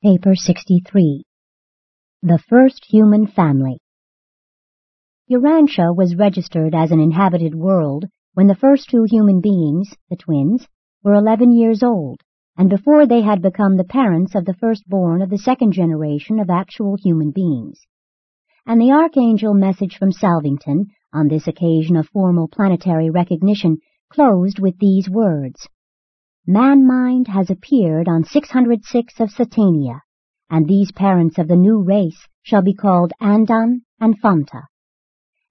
Paper 63. The First Human Family. Urantia was registered as an inhabited world when the first two human beings, the twins, were 11 years old, and before they had become the parents of the firstborn of the second generation of actual human beings. And the Archangel message from Salvington, on this occasion of formal planetary recognition, closed with these words. Man-mind has appeared on 606 of Satania, and these parents of the new race shall be called Andon and Fonta.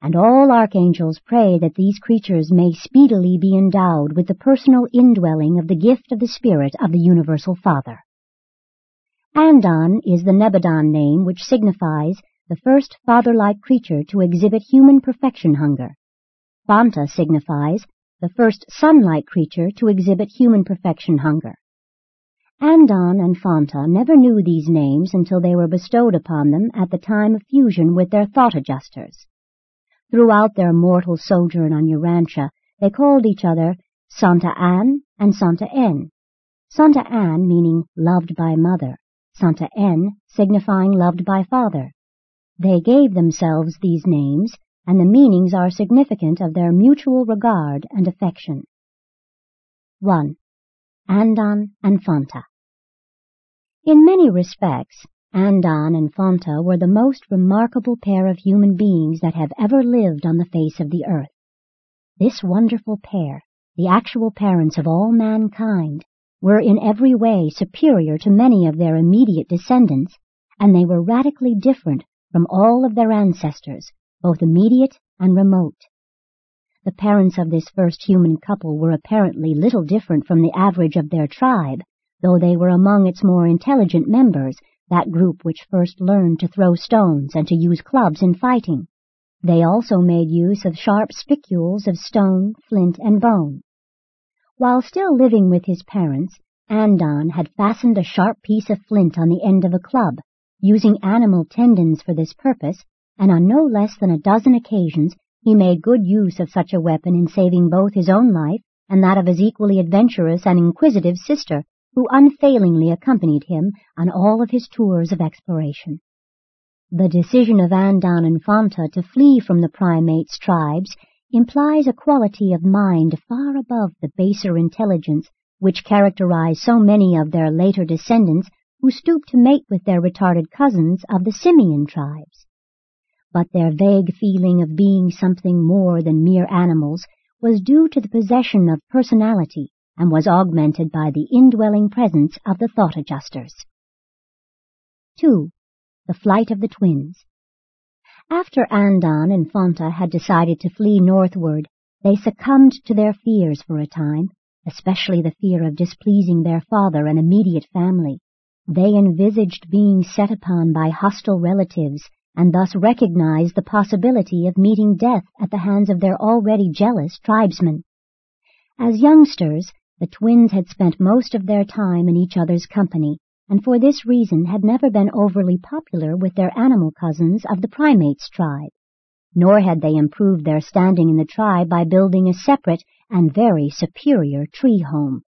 And all archangels pray that these creatures may speedily be endowed with the personal indwelling of the gift of the Spirit of the Universal Father. Andon is the Nebadon name which signifies the first father-like creature to exhibit human perfection hunger. Fonta signifies the first sun-like creature to exhibit human perfection hunger. Andon and Fonta never knew these names until they were bestowed upon them at the time of fusion with their thought adjusters. Throughout their mortal sojourn on Urantia, they called each other Sonta-an and Sonta-en. Santa Ann meaning loved by mother, Sonta-en signifying loved by father. They gave themselves these names and the meanings are significant of their mutual regard and affection. 1. Andon and Fonta In many respects, Andon and Fonta were the most remarkable pair of human beings that have ever lived on the face of the earth. This wonderful pair, the actual parents of all mankind, were in every way superior to many of their immediate descendants, and they were radically different from all of their ancestors both immediate and remote. The parents of this first human couple were apparently little different from the average of their tribe, though they were among its more intelligent members, that group which first learned to throw stones and to use clubs in fighting. They also made use of sharp spicules of stone, flint, and bone. While still living with his parents, Andon had fastened a sharp piece of flint on the end of a club, using animal tendons for this purpose, and on no less than a dozen occasions he made good use of such a weapon in saving both his own life and that of his equally adventurous and inquisitive sister, who unfailingly accompanied him on all of his tours of exploration. The decision of Andon and Fonta to flee from the primates' tribes implies a quality of mind far above the baser intelligence which characterized so many of their later descendants who stooped to mate with their retarded cousins of the simian tribes but their vague feeling of being something more than mere animals was due to the possession of personality and was augmented by the indwelling presence of the thought adjusters. 2. The Flight of the Twins After Andon and Fonta had decided to flee northward, they succumbed to their fears for a time, especially the fear of displeasing their father and immediate family. They envisaged being set upon by hostile relatives and thus recognized the possibility of meeting death at the hands of their already jealous tribesmen. As youngsters, the twins had spent most of their time in each other's company, and for this reason had never been overly popular with their animal cousins of the primates tribe. Nor had they improved their standing in the tribe by building a separate and very superior tree home.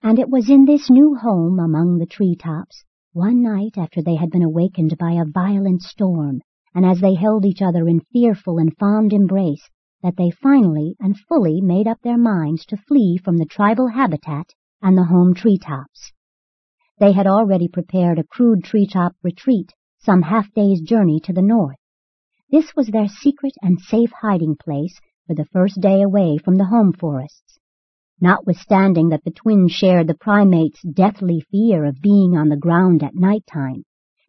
And it was in this new home among the tree tops one night after they had been awakened by a violent storm, and as they held each other in fearful and fond embrace, that they finally and fully made up their minds to flee from the tribal habitat and the home treetops. They had already prepared a crude treetop retreat some half day's journey to the north. This was their secret and safe hiding place for the first day away from the home forests. Notwithstanding that the twins shared the primate's deathly fear of being on the ground at night time,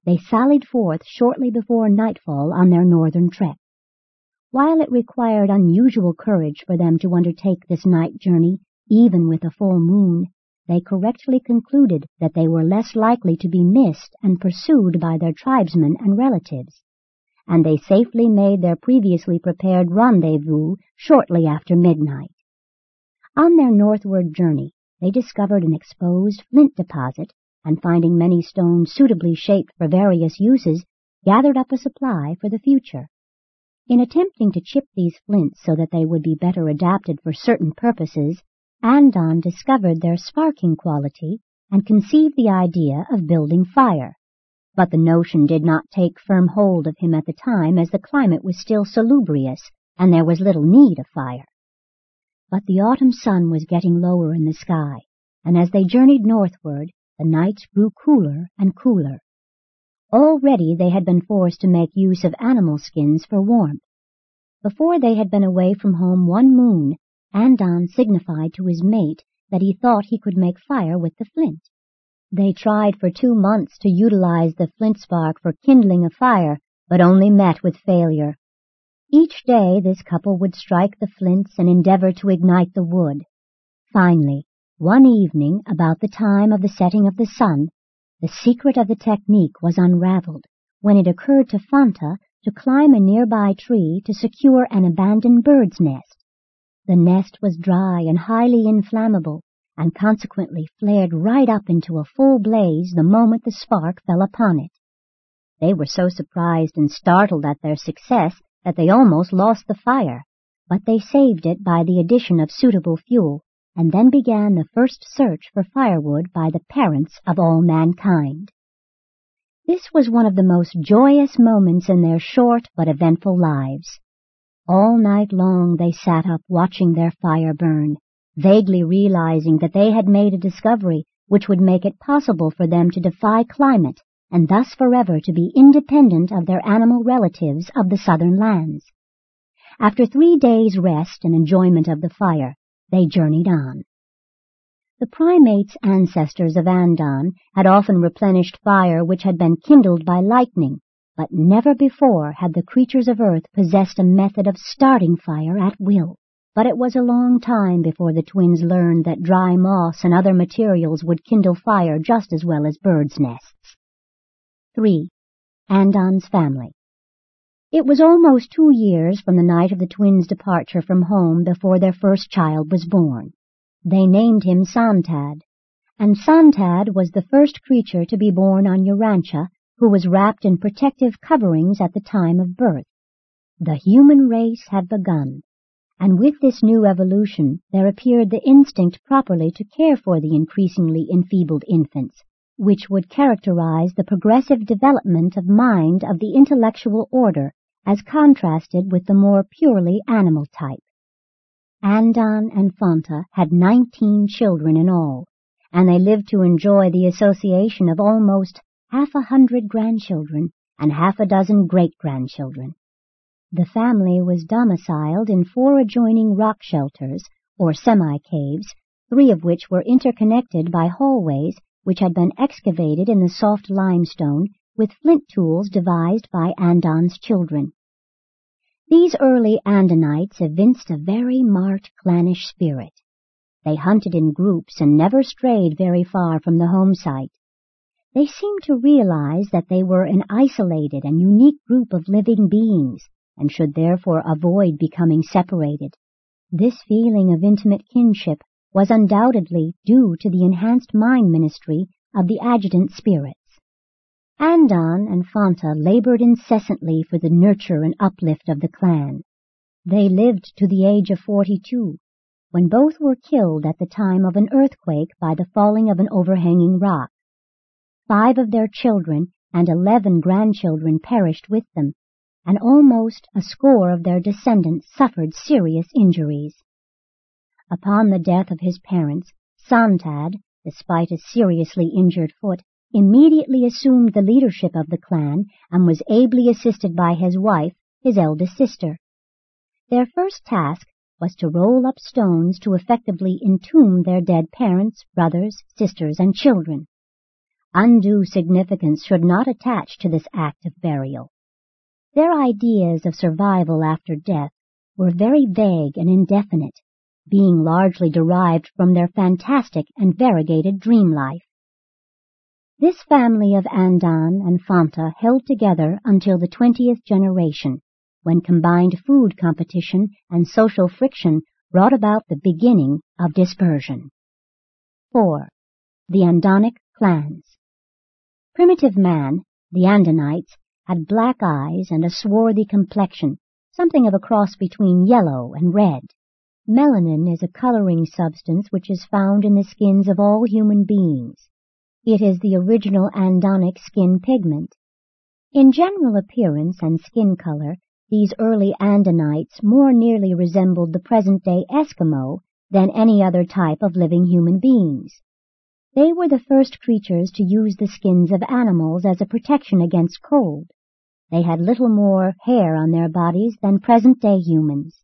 they sallied forth shortly before nightfall on their northern trek. While it required unusual courage for them to undertake this night journey, even with a full moon, they correctly concluded that they were less likely to be missed and pursued by their tribesmen and relatives, and they safely made their previously prepared rendezvous shortly after midnight. On their northward journey, they discovered an exposed flint deposit, and finding many stones suitably shaped for various uses, gathered up a supply for the future. In attempting to chip these flints so that they would be better adapted for certain purposes, Andon discovered their sparking quality and conceived the idea of building fire. But the notion did not take firm hold of him at the time as the climate was still salubrious and there was little need of fire. But the autumn sun was getting lower in the sky, and as they journeyed northward, the nights grew cooler and cooler. Already they had been forced to make use of animal skins for warmth. Before they had been away from home one moon, Andon signified to his mate that he thought he could make fire with the flint. They tried for two months to utilize the flint spark for kindling a fire, but only met with failure. Each day this couple would strike the flints and endeavor to ignite the wood. Finally, one evening, about the time of the setting of the sun, the secret of the technique was unraveled when it occurred to Fonta to climb a nearby tree to secure an abandoned bird's nest. The nest was dry and highly inflammable, and consequently flared right up into a full blaze the moment the spark fell upon it. They were so surprised and startled at their success that they almost lost the fire, but they saved it by the addition of suitable fuel, and then began the first search for firewood by the parents of all mankind. This was one of the most joyous moments in their short but eventful lives. All night long they sat up watching their fire burn, vaguely realizing that they had made a discovery which would make it possible for them to defy climate and thus forever to be independent of their animal relatives of the southern lands. After three days' rest and enjoyment of the fire, they journeyed on. The primates' ancestors of Andon had often replenished fire which had been kindled by lightning, but never before had the creatures of earth possessed a method of starting fire at will. But it was a long time before the twins learned that dry moss and other materials would kindle fire just as well as birds' nests. 3. Andon's Family It was almost two years from the night of the twins' departure from home before their first child was born. They named him Sontad, and Sontad was the first creature to be born on Urantia who was wrapped in protective coverings at the time of birth. The human race had begun, and with this new evolution there appeared the instinct properly to care for the increasingly enfeebled infants which would characterize the progressive development of mind of the intellectual order as contrasted with the more purely animal type. Andon and Fonta had nineteen children in all, and they lived to enjoy the association of almost half a hundred grandchildren and half a dozen great-grandchildren. The family was domiciled in four adjoining rock shelters, or semi-caves, three of which were interconnected by hallways which had been excavated in the soft limestone with flint tools devised by Andon's children. These early Andonites evinced a very marked clannish spirit. They hunted in groups and never strayed very far from the home site. They seemed to realize that they were an isolated and unique group of living beings and should therefore avoid becoming separated. This feeling of intimate kinship was undoubtedly due to the enhanced mind ministry of the adjutant spirits. Andon and Fonta labored incessantly for the nurture and uplift of the clan. They lived to the age of forty-two, when both were killed at the time of an earthquake by the falling of an overhanging rock. Five of their children and eleven grandchildren perished with them, and almost a score of their descendants suffered serious injuries. Upon the death of his parents, Sontad, despite a seriously injured foot, immediately assumed the leadership of the clan and was ably assisted by his wife, his eldest sister. Their first task was to roll up stones to effectively entomb their dead parents, brothers, sisters, and children. Undue significance should not attach to this act of burial. Their ideas of survival after death were very vague and indefinite, being largely derived from their fantastic and variegated dream life. This family of Andon and Fonta held together until the twentieth generation, when combined food competition and social friction brought about the beginning of dispersion. 4. The Andonic Clans Primitive man, the Andonites, had black eyes and a swarthy complexion, something of a cross between yellow and red. Melanin is a coloring substance which is found in the skins of all human beings. It is the original Andonic skin pigment. In general appearance and skin color, these early Andonites more nearly resembled the present-day Eskimo than any other type of living human beings. They were the first creatures to use the skins of animals as a protection against cold. They had little more hair on their bodies than present-day humans.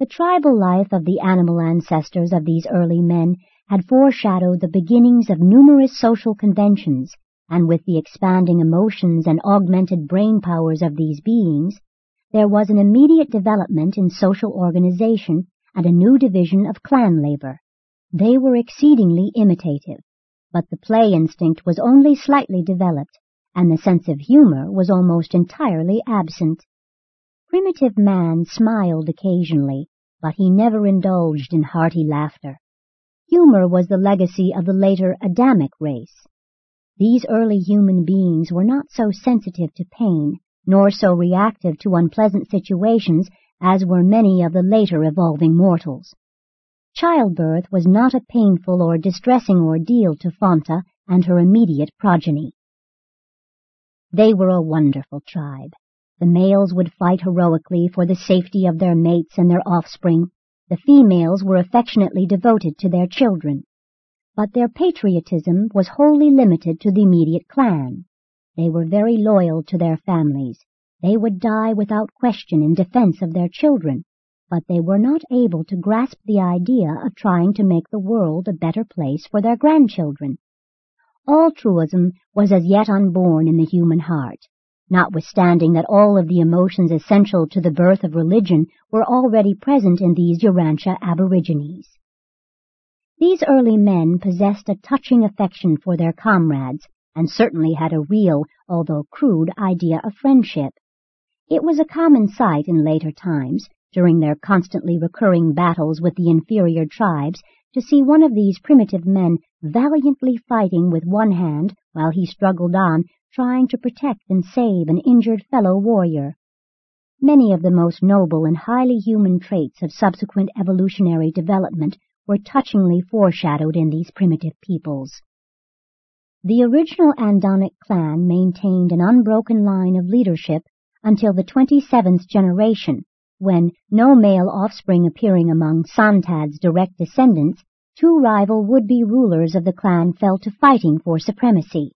The tribal life of the animal ancestors of these early men had foreshadowed the beginnings of numerous social conventions, and with the expanding emotions and augmented brain powers of these beings, there was an immediate development in social organization and a new division of clan labor. They were exceedingly imitative, but the play instinct was only slightly developed, and the sense of humor was almost entirely absent. Primitive man smiled occasionally, but he never indulged in hearty laughter. Humor was the legacy of the later Adamic race. These early human beings were not so sensitive to pain, nor so reactive to unpleasant situations as were many of the later evolving mortals. Childbirth was not a painful or distressing ordeal to Fonta and her immediate progeny. They were a wonderful tribe. The males would fight heroically for the safety of their mates and their offspring. The females were affectionately devoted to their children. But their patriotism was wholly limited to the immediate clan. They were very loyal to their families. They would die without question in defense of their children, but they were not able to grasp the idea of trying to make the world a better place for their grandchildren. Altruism was as yet unborn in the human heart notwithstanding that all of the emotions essential to the birth of religion were already present in these Urantia aborigines. These early men possessed a touching affection for their comrades and certainly had a real, although crude, idea of friendship. It was a common sight in later times, during their constantly recurring battles with the inferior tribes, to see one of these primitive men valiantly fighting with one hand while he struggled on trying to protect and save an injured fellow warrior. Many of the most noble and highly human traits of subsequent evolutionary development were touchingly foreshadowed in these primitive peoples. The original Andonic clan maintained an unbroken line of leadership until the 27th generation, when, no male offspring appearing among Sontad's direct descendants, two rival would-be rulers of the clan fell to fighting for supremacy.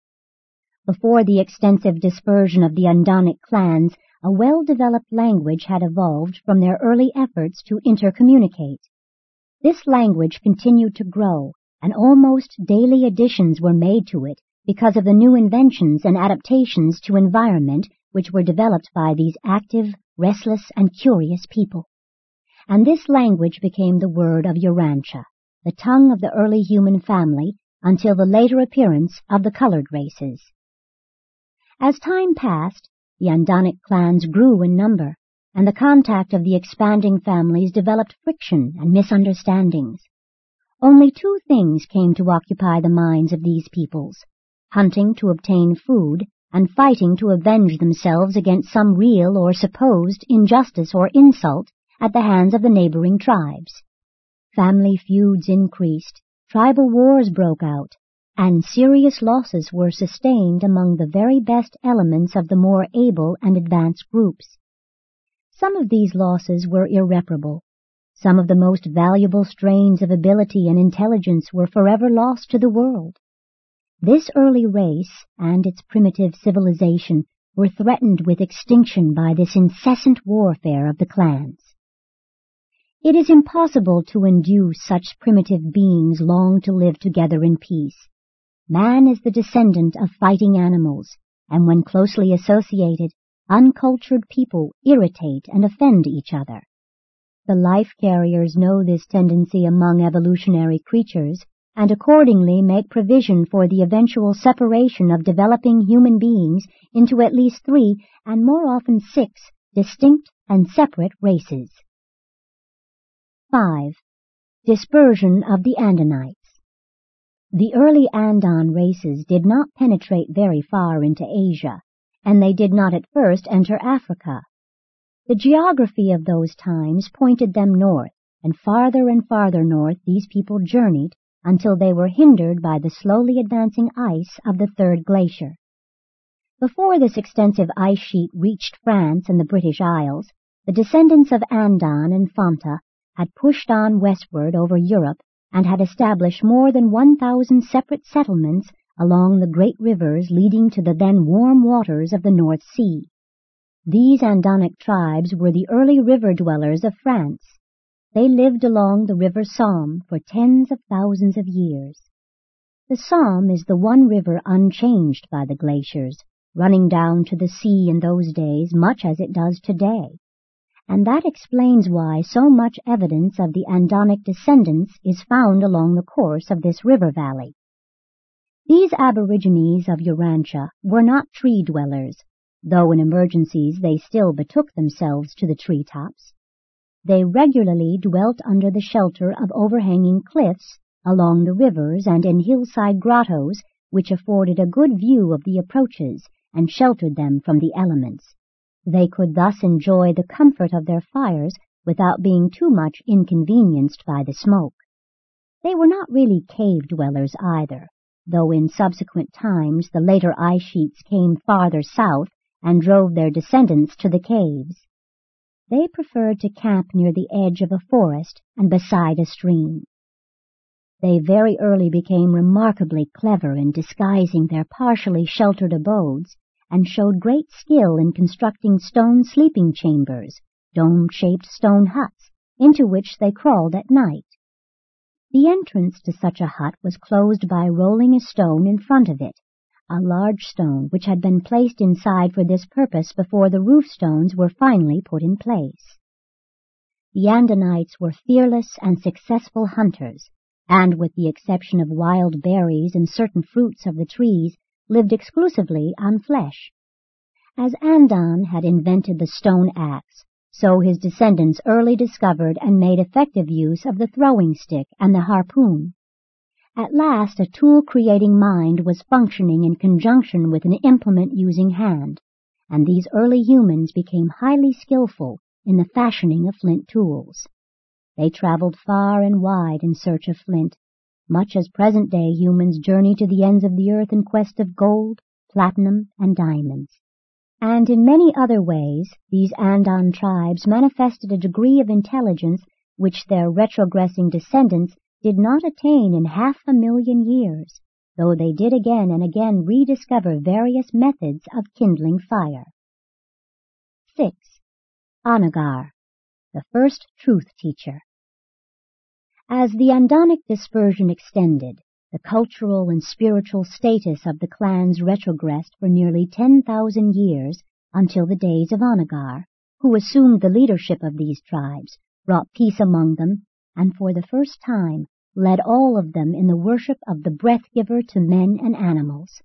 Before the extensive dispersion of the Andonic clans, a well-developed language had evolved from their early efforts to intercommunicate. This language continued to grow, and almost daily additions were made to it because of the new inventions and adaptations to environment which were developed by these active, restless, and curious people. And this language became the word of Urantia, the tongue of the early human family, until the later appearance of the colored races. As time passed, the Andonic clans grew in number, and the contact of the expanding families developed friction and misunderstandings. Only two things came to occupy the minds of these peoples, hunting to obtain food and fighting to avenge themselves against some real or supposed injustice or insult at the hands of the neighboring tribes. Family feuds increased, tribal wars broke out, and serious losses were sustained among the very best elements of the more able and advanced groups. Some of these losses were irreparable. Some of the most valuable strains of ability and intelligence were forever lost to the world. This early race and its primitive civilization were threatened with extinction by this incessant warfare of the clans. It is impossible to induce such primitive beings long to live together in peace. Man is the descendant of fighting animals, and when closely associated, uncultured people irritate and offend each other. The life carriers know this tendency among evolutionary creatures and accordingly make provision for the eventual separation of developing human beings into at least three and more often six distinct and separate races. 5. Dispersion of the Andonites the early Andon races did not penetrate very far into Asia, and they did not at first enter Africa. The geography of those times pointed them north, and farther and farther north these people journeyed until they were hindered by the slowly advancing ice of the third glacier. Before this extensive ice sheet reached France and the British Isles, the descendants of Andon and Fonta had pushed on westward over Europe and had established more than 1,000 separate settlements along the great rivers leading to the then warm waters of the North Sea. These Andonic tribes were the early river dwellers of France. They lived along the river Somme for tens of thousands of years. The Somme is the one river unchanged by the glaciers, running down to the sea in those days much as it does today. And that explains why so much evidence of the Andonic descendants is found along the course of this river valley. These aborigines of Urantia were not tree dwellers, though in emergencies they still betook themselves to the tree tops. They regularly dwelt under the shelter of overhanging cliffs along the rivers and in hillside grottos which afforded a good view of the approaches and sheltered them from the elements. They could thus enjoy the comfort of their fires without being too much inconvenienced by the smoke. They were not really cave dwellers either, though in subsequent times the later ice sheets came farther south and drove their descendants to the caves. They preferred to camp near the edge of a forest and beside a stream. They very early became remarkably clever in disguising their partially sheltered abodes and showed great skill in constructing stone sleeping chambers, dome-shaped stone huts, into which they crawled at night. The entrance to such a hut was closed by rolling a stone in front of it, a large stone which had been placed inside for this purpose before the roof stones were finally put in place. The Andonites were fearless and successful hunters, and with the exception of wild berries and certain fruits of the trees, lived exclusively on flesh. As Andon had invented the stone axe, so his descendants early discovered and made effective use of the throwing stick and the harpoon. At last a tool-creating mind was functioning in conjunction with an implement-using hand, and these early humans became highly skillful in the fashioning of flint tools. They traveled far and wide in search of flint, much as present-day humans journey to the ends of the earth in quest of gold, platinum, and diamonds. And in many other ways, these Andon tribes manifested a degree of intelligence which their retrogressing descendants did not attain in half a million years, though they did again and again rediscover various methods of kindling fire. 6. Onagar, the first truth teacher. As the Andonic dispersion extended, the cultural and spiritual status of the clans retrogressed for nearly 10,000 years until the days of Onagar, who assumed the leadership of these tribes, brought peace among them, and for the first time led all of them in the worship of the breath giver to men and animals.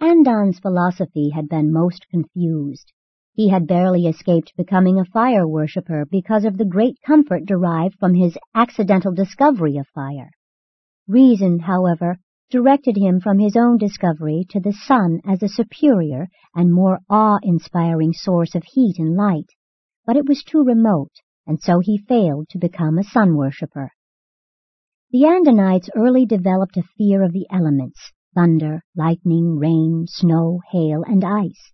Andon's philosophy had been most confused. He had barely escaped becoming a fire worshipper because of the great comfort derived from his accidental discovery of fire. Reason, however, directed him from his own discovery to the sun as a superior and more awe-inspiring source of heat and light, but it was too remote, and so he failed to become a sun worshipper. The Andonites early developed a fear of the elements, thunder, lightning, rain, snow, hail, and ice.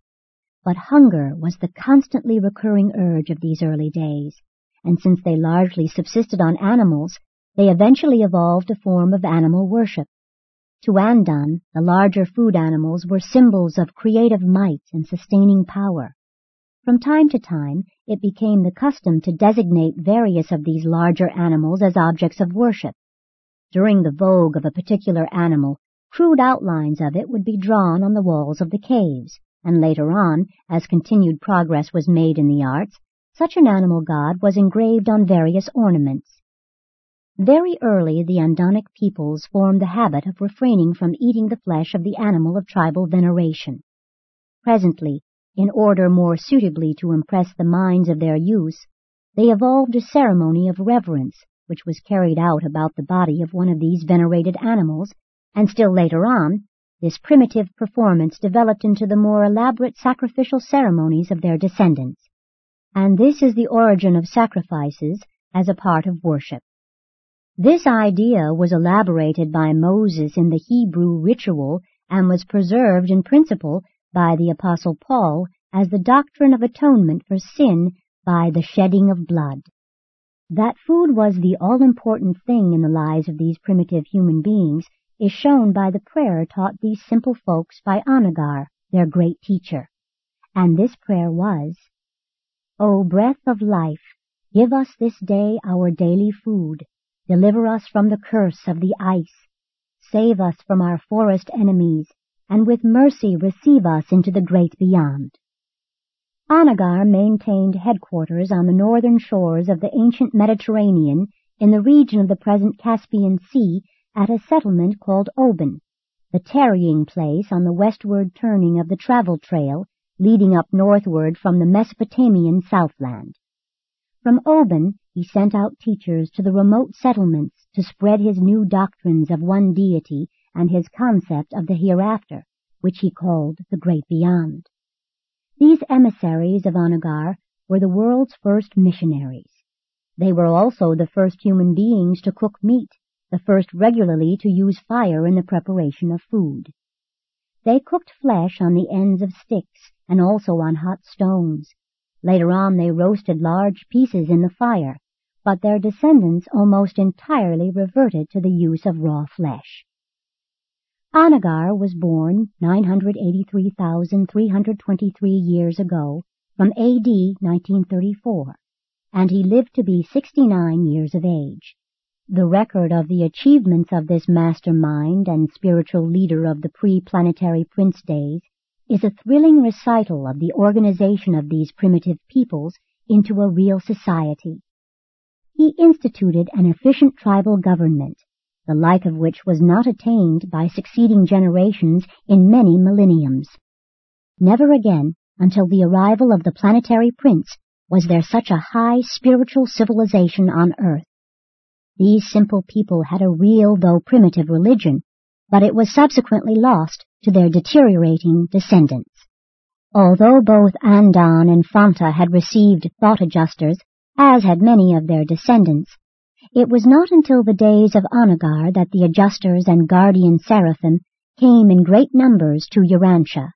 But hunger was the constantly recurring urge of these early days, and since they largely subsisted on animals, they eventually evolved a form of animal worship. To Andon, the larger food animals were symbols of creative might and sustaining power. From time to time, it became the custom to designate various of these larger animals as objects of worship. During the vogue of a particular animal, crude outlines of it would be drawn on the walls of the caves, and later on, as continued progress was made in the arts, such an animal god was engraved on various ornaments. Very early the Andonic peoples formed the habit of refraining from eating the flesh of the animal of tribal veneration. Presently, in order more suitably to impress the minds of their use, they evolved a ceremony of reverence which was carried out about the body of one of these venerated animals, and still later on, this primitive performance developed into the more elaborate sacrificial ceremonies of their descendants. And this is the origin of sacrifices as a part of worship. This idea was elaborated by Moses in the Hebrew ritual and was preserved in principle by the Apostle Paul as the doctrine of atonement for sin by the shedding of blood. That food was the all-important thing in the lives of these primitive human beings is shown by the prayer taught these simple folks by Onagar, their great teacher. And this prayer was, O breath of life, give us this day our daily food, deliver us from the curse of the ice, save us from our forest enemies, and with mercy receive us into the great beyond. Onagar maintained headquarters on the northern shores of the ancient Mediterranean in the region of the present Caspian Sea at a settlement called Oban, the tarrying place on the westward turning of the travel trail leading up northward from the Mesopotamian southland. From Oban he sent out teachers to the remote settlements to spread his new doctrines of one deity and his concept of the hereafter, which he called the great beyond. These emissaries of Onagar were the world's first missionaries. They were also the first human beings to cook meat the first regularly to use fire in the preparation of food. They cooked flesh on the ends of sticks and also on hot stones. Later on they roasted large pieces in the fire, but their descendants almost entirely reverted to the use of raw flesh. Onagar was born 983,323 years ago from AD 1934, and he lived to be 69 years of age. The record of the achievements of this mastermind and spiritual leader of the pre-planetary prince days is a thrilling recital of the organization of these primitive peoples into a real society. He instituted an efficient tribal government, the like of which was not attained by succeeding generations in many millenniums. Never again, until the arrival of the planetary prince, was there such a high spiritual civilization on earth. These simple people had a real though primitive religion, but it was subsequently lost to their deteriorating descendants. Although both Andon and Fonta had received thought adjusters, as had many of their descendants, it was not until the days of Onagar that the adjusters and guardian seraphim came in great numbers to Urantia.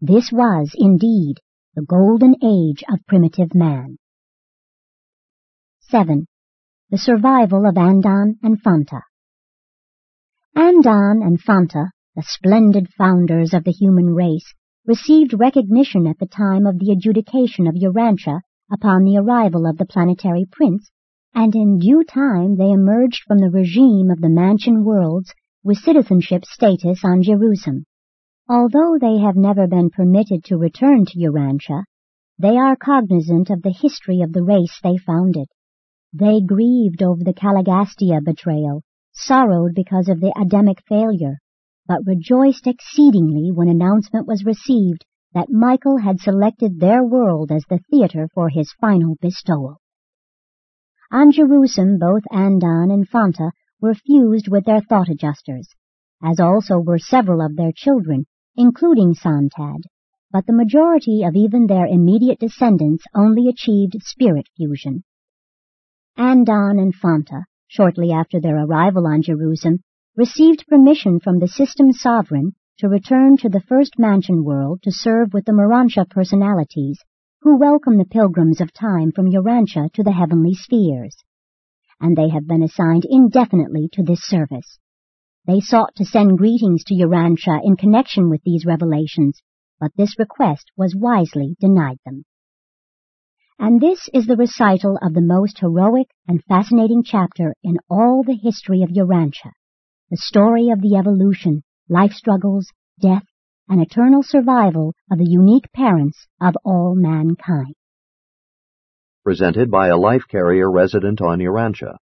This was, indeed, the golden age of primitive man. 7 the survival of Andon and Fonta. Andon and Fonta, the splendid founders of the human race, received recognition at the time of the adjudication of Urantia upon the arrival of the planetary prince, and in due time they emerged from the regime of the Mansion worlds with citizenship status on Jerusem. Although they have never been permitted to return to Urantia, they are cognizant of the history of the race they founded. They grieved over the Caligastia betrayal, sorrowed because of the Adamic failure, but rejoiced exceedingly when announcement was received that Michael had selected their world as the theater for his final bestowal. On Jerusem, both Andon and Fonta were fused with their thought adjusters, as also were several of their children, including Sontad, but the majority of even their immediate descendants only achieved spirit fusion. And Fonta, shortly after their arrival on Jerusem, received permission from the system sovereign to return to the first mansion world to serve with the Morontia personalities who welcome the pilgrims of time from Urantia to the heavenly spheres. And they have been assigned indefinitely to this service. They sought to send greetings to Urantia in connection with these revelations, but this request was wisely denied them. And this is the recital of the most heroic and fascinating chapter in all the history of Urantia, the story of the evolution, life struggles, death, and eternal survival of the unique parents of all mankind. Presented by a life carrier resident on Urantia.